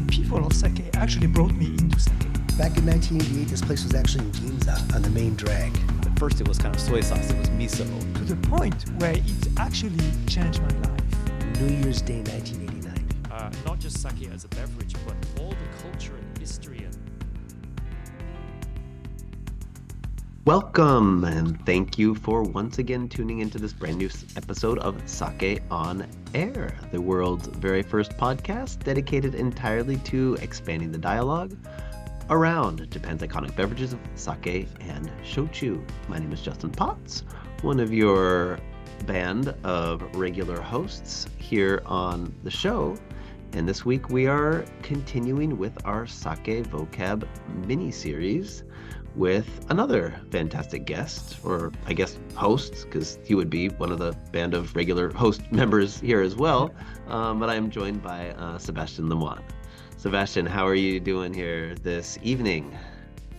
the people of sake actually brought me into sake. Back in 1988, this place was actually in Ginza on the main drag. At first, it was kind of soy sauce, it was miso. To the point where it actually changed my life. New Year's Day 1989. Uh, not just sake as a beverage, but all the culture and history and Welcome and thank you for once again tuning into this brand new episode of Sake on Air, the world's very first podcast dedicated entirely to expanding the dialogue around Japan's iconic beverages of sake and shochu. My name is Justin Potts, one of your band of regular hosts here on the show. And this week we are continuing with our sake vocab mini series with another fantastic guest, or I guess host, because he would be one of the band of regular host members here as well. Um, but I am joined by uh, Sebastien Lemoine. Sebastien, how are you doing here this evening?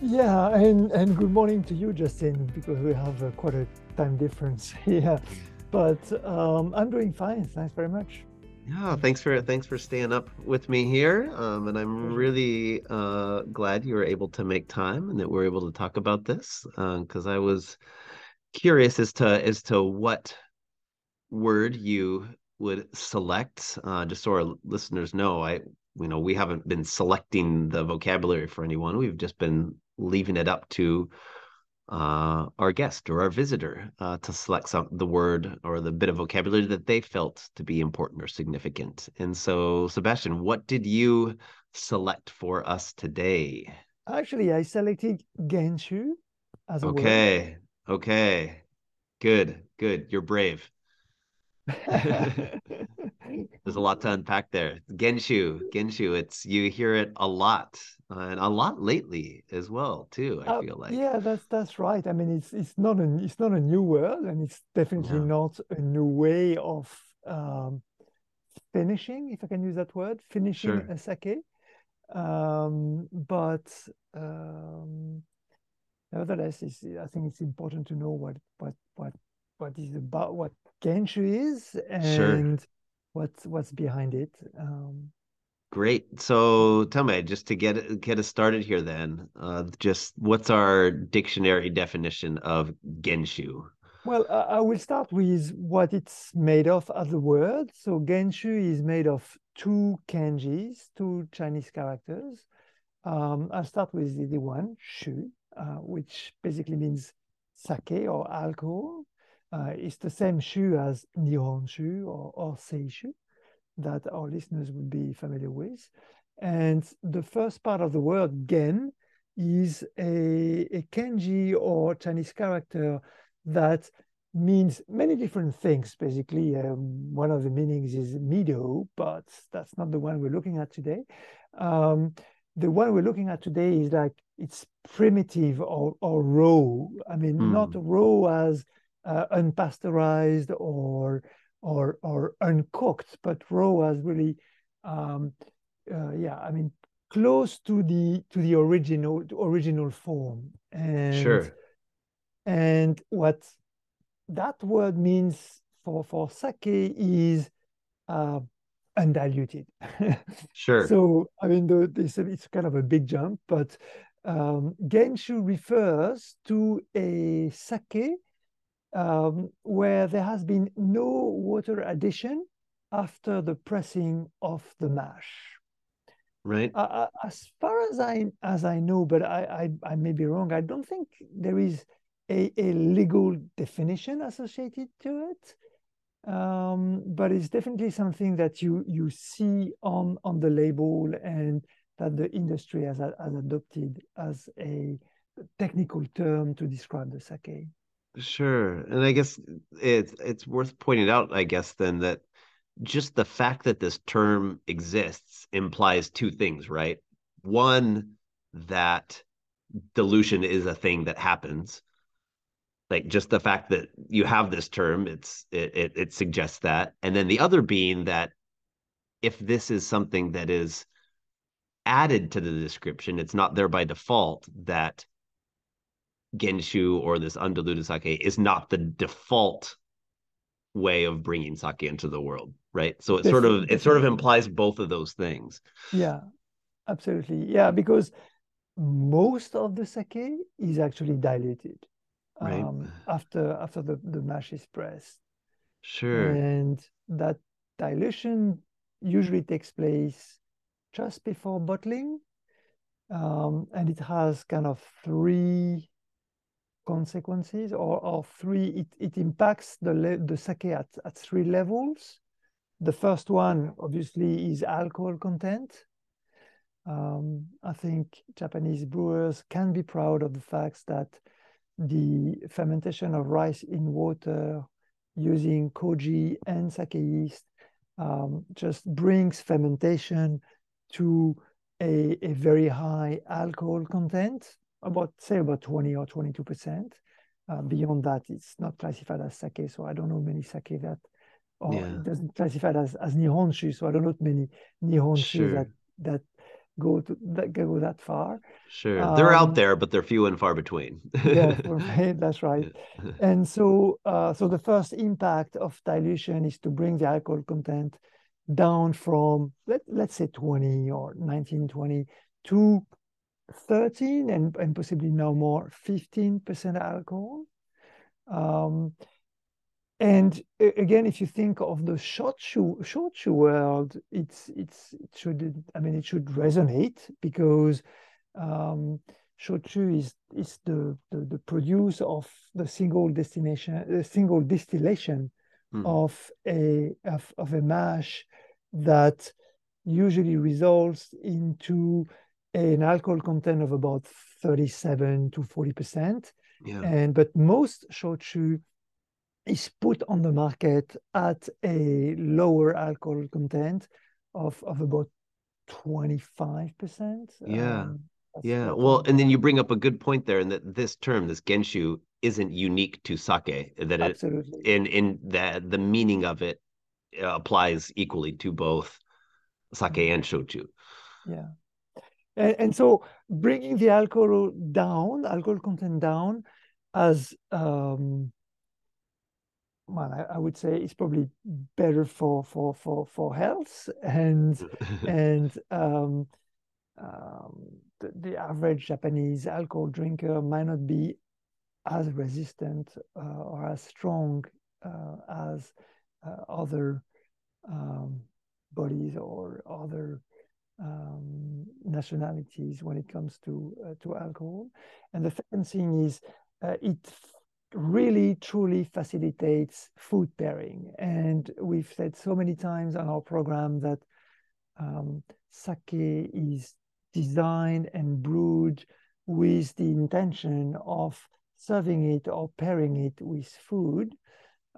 Yeah, and, and good morning to you, Justin, because we have uh, quite a time difference here. But um, I'm doing fine. Thanks very much. Yeah, thanks for thanks for staying up with me here, um, and I'm really uh, glad you were able to make time and that we're able to talk about this because uh, I was curious as to as to what word you would select. Uh, just so our listeners know, I you know we haven't been selecting the vocabulary for anyone. We've just been leaving it up to uh, our guest or our visitor uh, to select some the word or the bit of vocabulary that they felt to be important or significant. And so, Sebastien, what did you select for us today? Actually, I selected Genshu as a okay. Word. Okay. Okay. Good. Good. You're brave. There's a lot to unpack there. Genshu, Genshu. It's you hear it a lot uh, and a lot lately as well too. I uh, feel like. Yeah, that's that's right. I mean, it's it's not a it's not a new word, and it's definitely not a new way of um, finishing, if I can use that word, finishing sure. a sake. Um, but um, nevertheless, I think it's important to know what what what what is about what Genshu is and sure. What's what's behind it. Um, Great. So tell me, just to get get us started here, then, uh, just what's our dictionary definition of Genshu? Well, uh, I will start with what it's made of as a word. So Genshu is made of two kanjis, two Chinese characters. Um, I'll start with the, the one, shu, uh, which basically means sake or alcohol. Uh, it's the same shu as Nihonshu or, or Seishu that our listeners would be familiar with. And the first part of the word gen is a, a kanji or Chinese character that means many different things. Basically, um, one of the meanings is meadow, but that's not the one we're looking at today. Um, the one we're looking at today is like it's primitive or, or raw. I mean, mm. not raw as uh, unpasteurized or or or uncooked, but raw as really, um, uh, yeah, I mean, close to the to the original original form. And sure. And what that word means for for sake is uh, undiluted. sure. So I mean, the, this, it's kind of a big jump, but um, Genshu refers to a sake um, where there has been no water addition after the pressing of the mash. Right. Uh, as far as I as I know, but I, I, I may be wrong. I don't think there is a, a legal definition associated to it. Um, but it's definitely something that you you see on on the label and that the industry has, has adopted as a technical term to describe the sake. Sure. And I guess it's it's worth pointing out, I guess, then that just the fact that this term exists implies two things, right? One, that dilution is a thing that happens. Like just the fact that you have this term, it's it, it, it suggests that. And then the other being that if this is something that is added to the description, it's not there by default that Genshu or this undiluted sake is not the default way of bringing sake into the world, right? So it sort of it sort of implies both of those things. Yeah. absolutely. Yeah, because most of the sake is actually diluted Right. um, after after the, the mash is pressed. Sure. And that dilution usually takes place just before bottling. Um, and it has kind of three consequences or, or three, it, it impacts the, the sake at, at three levels. The first one, obviously, is alcohol content. Um, I think Japanese brewers can be proud of the fact that the fermentation of rice in water using koji and sake yeast um, just brings fermentation to a, a very high alcohol content, about say about 20 or 22 percent. Uh, beyond that, it's not classified as sake, so I don't know many sake that, or Yeah. it doesn't classify as as nihonshu, so I don't know many nihonshu Sure. that that go to that go that far. Sure. They're out Um, there, but they're few and far between. Yeah, that's right. And so, uh, so the first impact of dilution is to bring the alcohol content down from let let's say 20 or 19, 20 to 13 and, and possibly no more 15% alcohol. Um, and again, if you think of the shochu shochu world, it's it's it should I mean it should resonate because um, shochu is is the, the the produce of the single destination the single distillation Hmm. of a of, of a mash that usually results into an alcohol content of about 37 to 40 percent Yeah. and but most shochu is put on the market at a lower alcohol content of, of about 25%. Yeah, Um, Yeah. Well, and then you bring up a good point there, and that this term, this genshu, isn't unique to sake. That it absolutely. in in that the meaning of it uh, applies equally to both sake Mm-hmm. and shochu. Yeah. And, and so bringing the alcohol down, alcohol content down, as um, well, I, I would say it's probably better for for for for health and and um, um, the, the average Japanese alcohol drinker might not be as resistant uh, or as strong uh, as uh, other um, bodies or other um, nationalities when it comes to uh, to alcohol. And the second thing is uh, it really truly facilitates food pairing. And we've said so many times on our program that um, sake is designed and brewed with the intention of serving it or pairing it with food.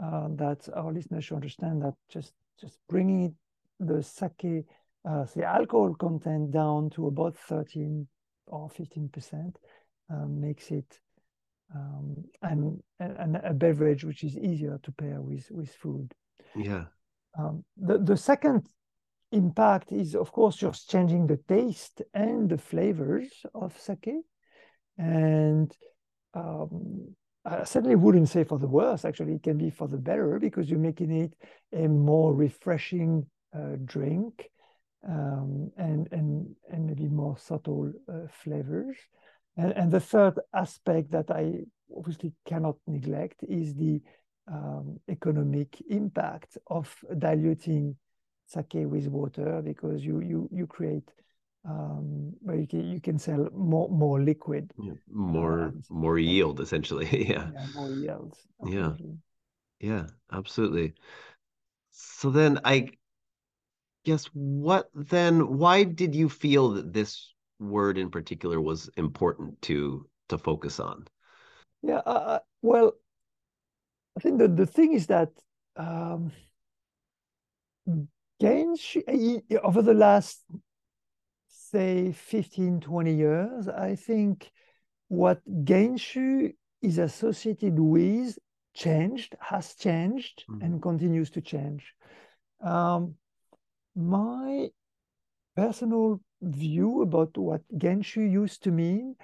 Uh, that our listeners should understand that just just bringing the sake, uh, the alcohol content down to about 13 or 15 percent uh, makes it um, and, and a beverage which is easier to pair with with food. yeah. Um, the, the second impact is, of course, just changing the taste and the flavors of sake. And um, I certainly wouldn't say for the worse, actually, it can be for the better because you're making it a more refreshing uh, drink um, and, and, and maybe more subtle uh, flavors. And, and the third aspect that I obviously cannot neglect is the um, economic impact of diluting sake with water because you you you create um, well you can you can sell more more liquid Yeah. More and- more yield essentially. yeah. yeah, more yields. Yeah. Yeah, absolutely. So then I guess what then why did you feel that this word in particular was important to to focus on? Yeah, uh, uh, well, I think that the thing is that um, Genshu, over the last, say, 15, 20 years, I think what Genshu is associated with changed, has changed, Mhm. and continues to change. Um, my personal view about what Genshu used to mean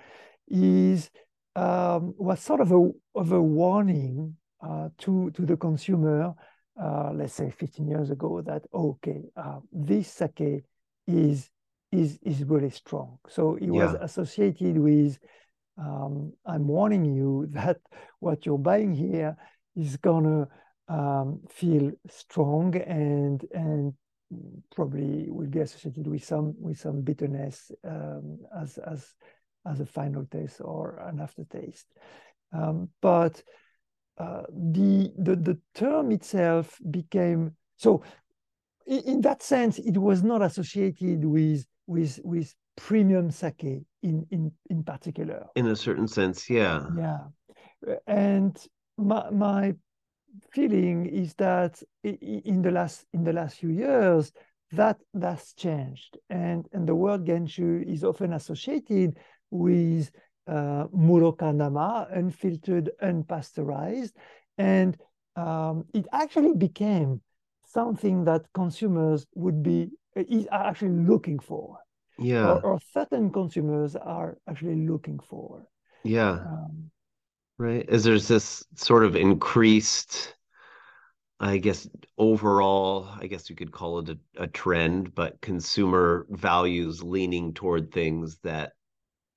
is um, was sort of a of a warning uh, to to the consumer, uh, let's say 15 years ago, that okay, uh, this sake is is is really strong. So it was associated with um, I'm warning you that what you're buying here is gonna um, feel strong and and probably will be associated with some with some bitterness um, as as as a final taste or an aftertaste. Um, but uh, the, the the term itself became so in, in that sense it was not associated with with with premium sake in in in particular In a certain sense, yeah. yeah and my my feeling is that in the last in the last few years that that's changed and and the word genshu is often associated with uh, murokanama unfiltered unpasteurized and um, it actually became something that consumers would be is are actually looking for Yeah. or, or certain consumers are actually looking for Yeah. um, Right. is there's this sort of increased, I guess, overall, I guess you could call it a, a trend, but consumer values leaning toward things that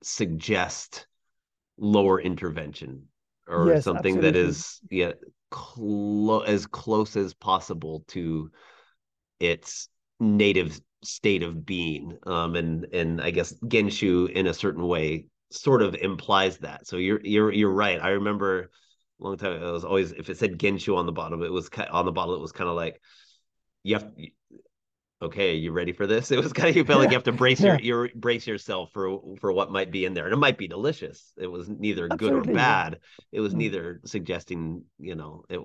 suggest lower intervention or Yes, something that absolutely. is yeah clo as close as possible to its native state of being. Um, and and I guess Genshu in a certain way sort of implies that. So you're you're you're right. I remember a long time ago, it was always if it said Genshu on the bottom, it was on the bottle. It was kind of like you have. Okay, you ready for this? It was kind of you felt like you have to brace Yeah. your, your brace yourself for for what might be in there, and it might be delicious. It was neither good or bad. It was Mm. neither suggesting you know it,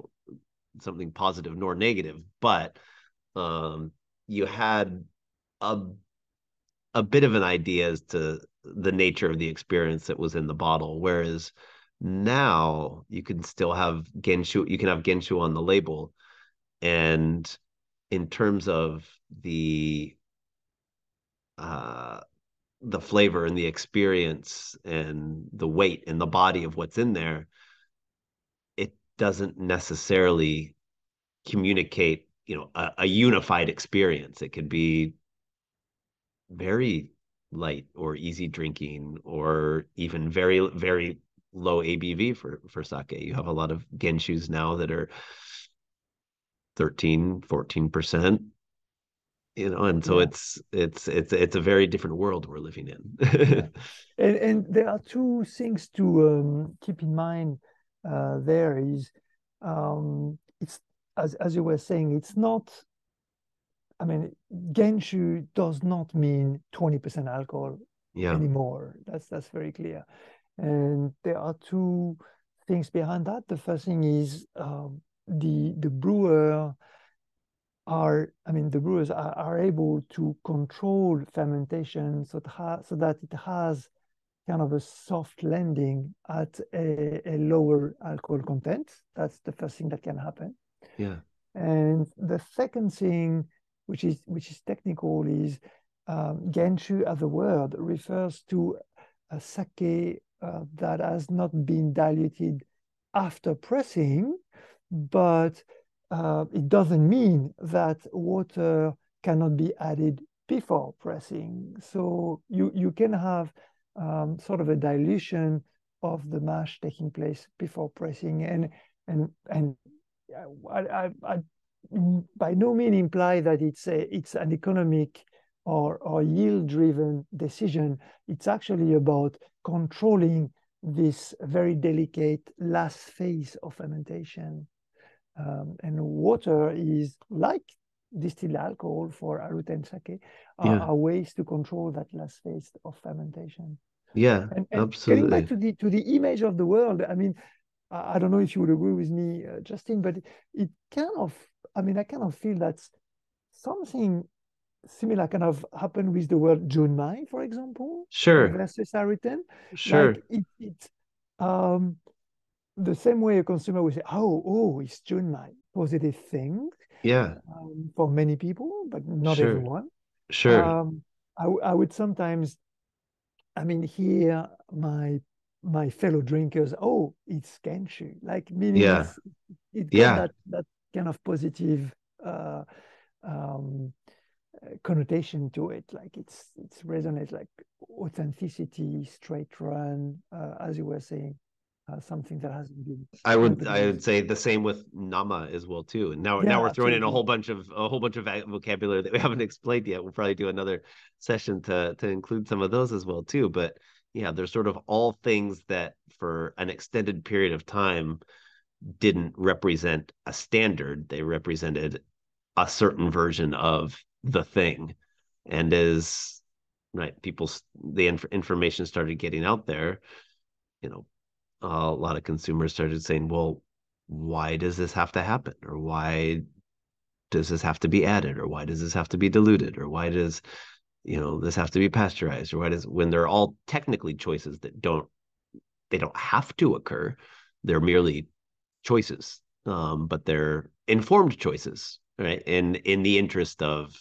something positive nor negative, but um, you had a a bit of an idea as to the nature of the experience that was in the bottle. Whereas now you can still have Genshu, you can have Genshu on the label. And in terms of the uh the flavor and the experience and the weight and the body of what's in there, it doesn't necessarily communicate, you know, a, a unified experience. It could be very light or easy drinking or even very very low ABV for for sake. You have a lot of genshus now that are 13 14% you know and so Yeah. it's it's it's it's a very different world we're living in And, and there are two things to um, keep in mind. Uh, there is, um, it's as as you were saying, it's not. I mean, Genshu does not mean twenty percent alcohol yeah anymore. That's that's very clear. And there are two things behind that. The first thing is um, the the brewer are I mean the brewers are, are able to control fermentation so, ha- so that it has kind of a soft landing at a, a lower alcohol content. That's the first thing that can happen. yeah And the second thing, which is which is technical, is um, Genshu as a word refers to a sake uh, that has not been diluted after pressing, but uh, it doesn't mean that water cannot be added before pressing. So you you can have um, sort of a dilution of the mash taking place before pressing, and and and I, I, I by no means imply that it's a it's an economic or or yield driven decision. It's actually about controlling this very delicate last phase of fermentation. Um, and water is like distilled alcohol for aruten sake are, Yeah. are ways to control that last phase of fermentation. yeah And, and getting absolutely back to the to the image of the world, I mean, I, I don't know if you would agree with me, uh, Justin, but it kind of, I mean, I kind of feel that something similar kind of happened with the word Junmai, for example, sure versus Aruten. sure Like it, it um, the same way a consumer would say, "Oh, oh, it's Junmai," positive thing yeah um, for many people, but not Sure. everyone. sure Um, I, I would sometimes, I mean, hear my my fellow drinkers, oh, it's Genshu, like meaning Yeah. it Yeah. that that kind of positive uh, um, uh, connotation to it. Like it's it's resonates like authenticity, straight run, uh, as you were saying, uh, something that hasn't been. I would I would say the same with nama as well too. And now Yeah, now we're throwing in a whole bunch of a whole bunch of vocabulary that we haven't explained yet. We'll probably do another session to to include some of those as well too. But yeah, they're sort of all things that for an extended period of time didn't represent a standard. They represented a certain version of the thing. And as right people the inf- information started getting out there, you know, a lot of consumers started saying, well, why does this have to happen? Or why does this have to be added? Or why does this have to be diluted? Or why does, you know, this have to be pasteurized? Or why does, when they're all technically choices that don't, they don't have to occur, they're merely choices, um, but they're informed choices, right? In, in the interest of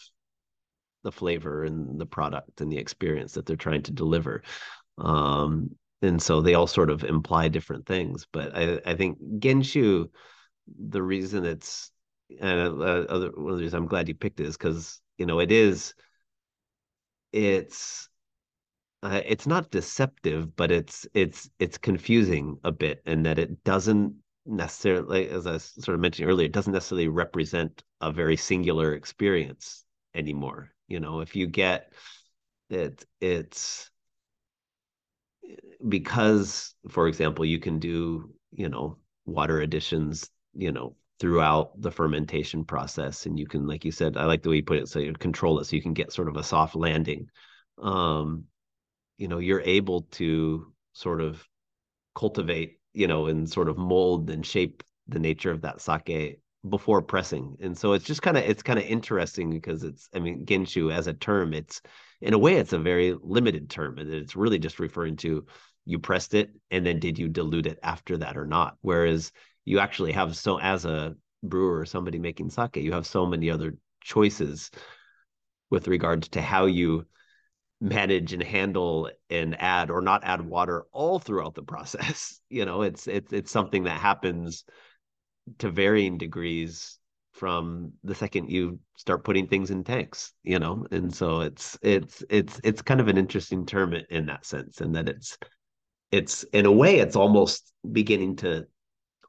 the flavor and the product and the experience that they're trying to deliver. Um, and so they all sort of imply different things. But I, I think Genshu, the reason it's and uh, other one of the reasons I'm glad you picked it is because you know it is it's uh, it's not deceptive, but it's it's it's confusing a bit in that it doesn't necessarily, as I sort of mentioned earlier, it doesn't necessarily represent a very singular experience anymore. You know, if you get it, it's because, for example, you can do you know water additions, you know throughout the fermentation process and you can like you said i like the way you put it so you control it so you can get sort of a soft landing um you know you're able to sort of cultivate you know and sort of mold and shape the nature of that sake before pressing. And so it's just kind of it's kind of interesting because it's i mean genshu as a term it's in a way it's a very limited term and it's really just referring to you pressed it and then did you dilute it after that or not? Whereas you actually have so as a brewer or somebody making sake you have so many other choices with regards to how you manage and handle and add or not add water all throughout the process you know it's it's it's something that happens to varying degrees from the second you start putting things in tanks you know and so it's it's it's it's kind of an interesting term in, that sense and that it's it's in a way it's almost beginning to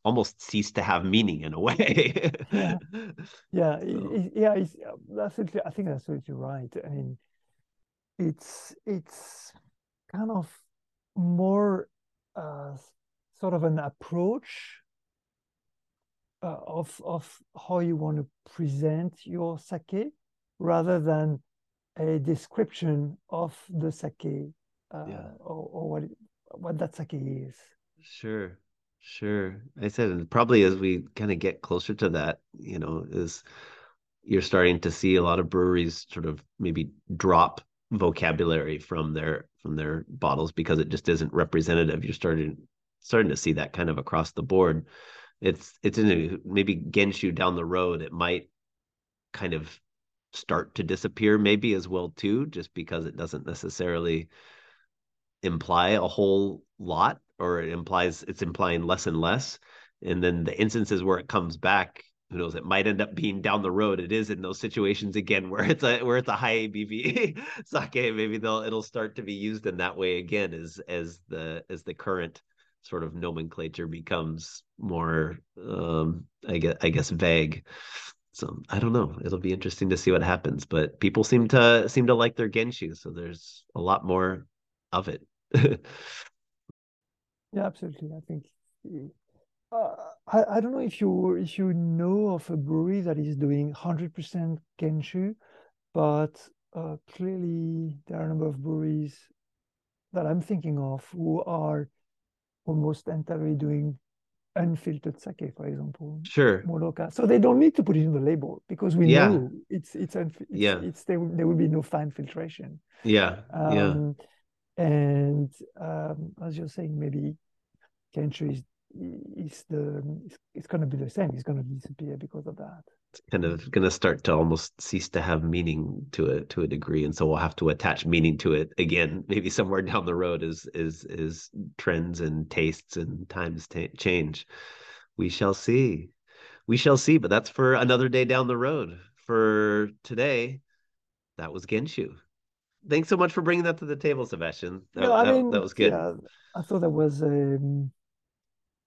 almost cease to have meaning in a way Yeah. Yeah, i- So- i- yeah, it's uh, absolutely. I think that's absolutely right. I mean, it's it's kind of more uh, sort of an approach uh, of of how you want to present your sake rather than a description of the sake uh, Yeah. or, or what what that sake is. Sure, sure. I said, and probably as we kind of get closer to that, you know, is you're starting to see a lot of breweries sort of maybe drop vocabulary from their from their bottles because it just isn't representative. You're starting starting to see that kind of across the board. It's it's in a, maybe Genshu down the road, it might kind of start to disappear maybe as well too, just because it doesn't necessarily imply a whole lot or it implies it's implying less and less and then the instances where it comes back who knows it might end up being down the road. It is in those situations again where it's a where it's a high abv sake maybe they'll it'll start to be used in that way again as as the as the current sort of nomenclature becomes more um i guess i guess vague. So i don't know. It'll be interesting to see what happens but people seem to seem to like their genshu so there's a lot more of it. Yeah, absolutely. I think uh, I, I don't know if you if you know of a brewery that is doing 100% Genshu, but uh, clearly there are a number of breweries that I'm thinking of who are almost entirely doing unfiltered sake, for example, sure muroka. So they don't need to put it in the label because we Yeah. know it's it's, unf- it's Yeah. it's there will, there will be no fine filtration. yeah yeah Um, and um, as you're saying, maybe Genshu is is the it's, it's going to be the same. It's going to disappear because of that. it's kind of going to start to almost cease to have meaning to it to a degree and so we'll have to attach meaning to it again maybe somewhere down the road as is is trends and tastes and times ta change we shall see we shall see but that's for another day down the road for today that was Genshu. Thanks so much for bringing that to the table, Sebastien. That, No, I that- mean, that was good. yeah, I thought that was um,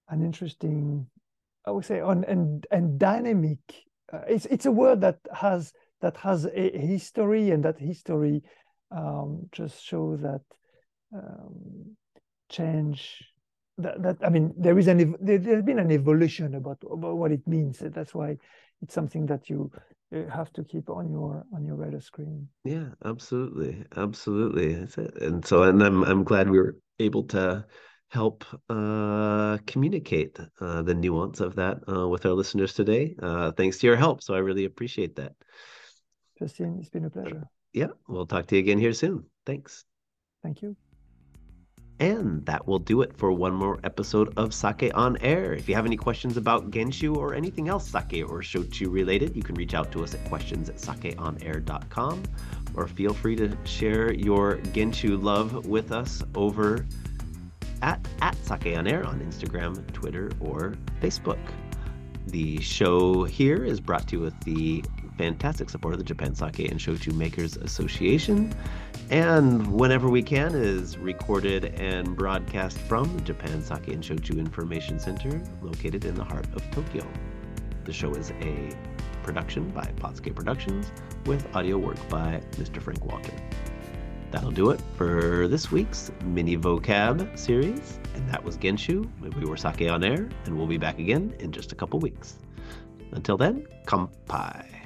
an interesting, I would say, on and and dynamic. Uh, it's it's a word that has that has a history, and that history um, just shows that um, change. That, that I mean, there is an there, there's been an evolution about about what it means. That's why it's something that you have to keep on your on your radar screen. Yeah, absolutely, absolutely. That's it. And so, and I'm I'm glad we were able to help uh, communicate uh, the nuance of that uh, with our listeners today. Uh, thanks to your help, so I really appreciate that. Justin, it's been a pleasure. Yeah, we'll talk to you again here soon. Thanks. Thank you. And that will do it for one more episode of Sake on Air. If you have any questions about Genshu or anything else sake or shochu related, you can reach out to us at questions at sakeonair.com or feel free to share your Genshu love with us over at, at Sake on Air on Instagram, Twitter, or Facebook. The show here is brought to you with the fantastic support of the Japan Sake and Shochu Makers Association and whenever we can is recorded and broadcast from Japan Sake and Shochu Information Center located in the heart of Tokyo. The show is a production by Potts.K Productions with audio work by Mr. Frank Walter. That'll do it for this week's mini vocab series, and that was Genshu. We were Sake on Air, and we'll be back again in just a couple weeks. Until then, kampai.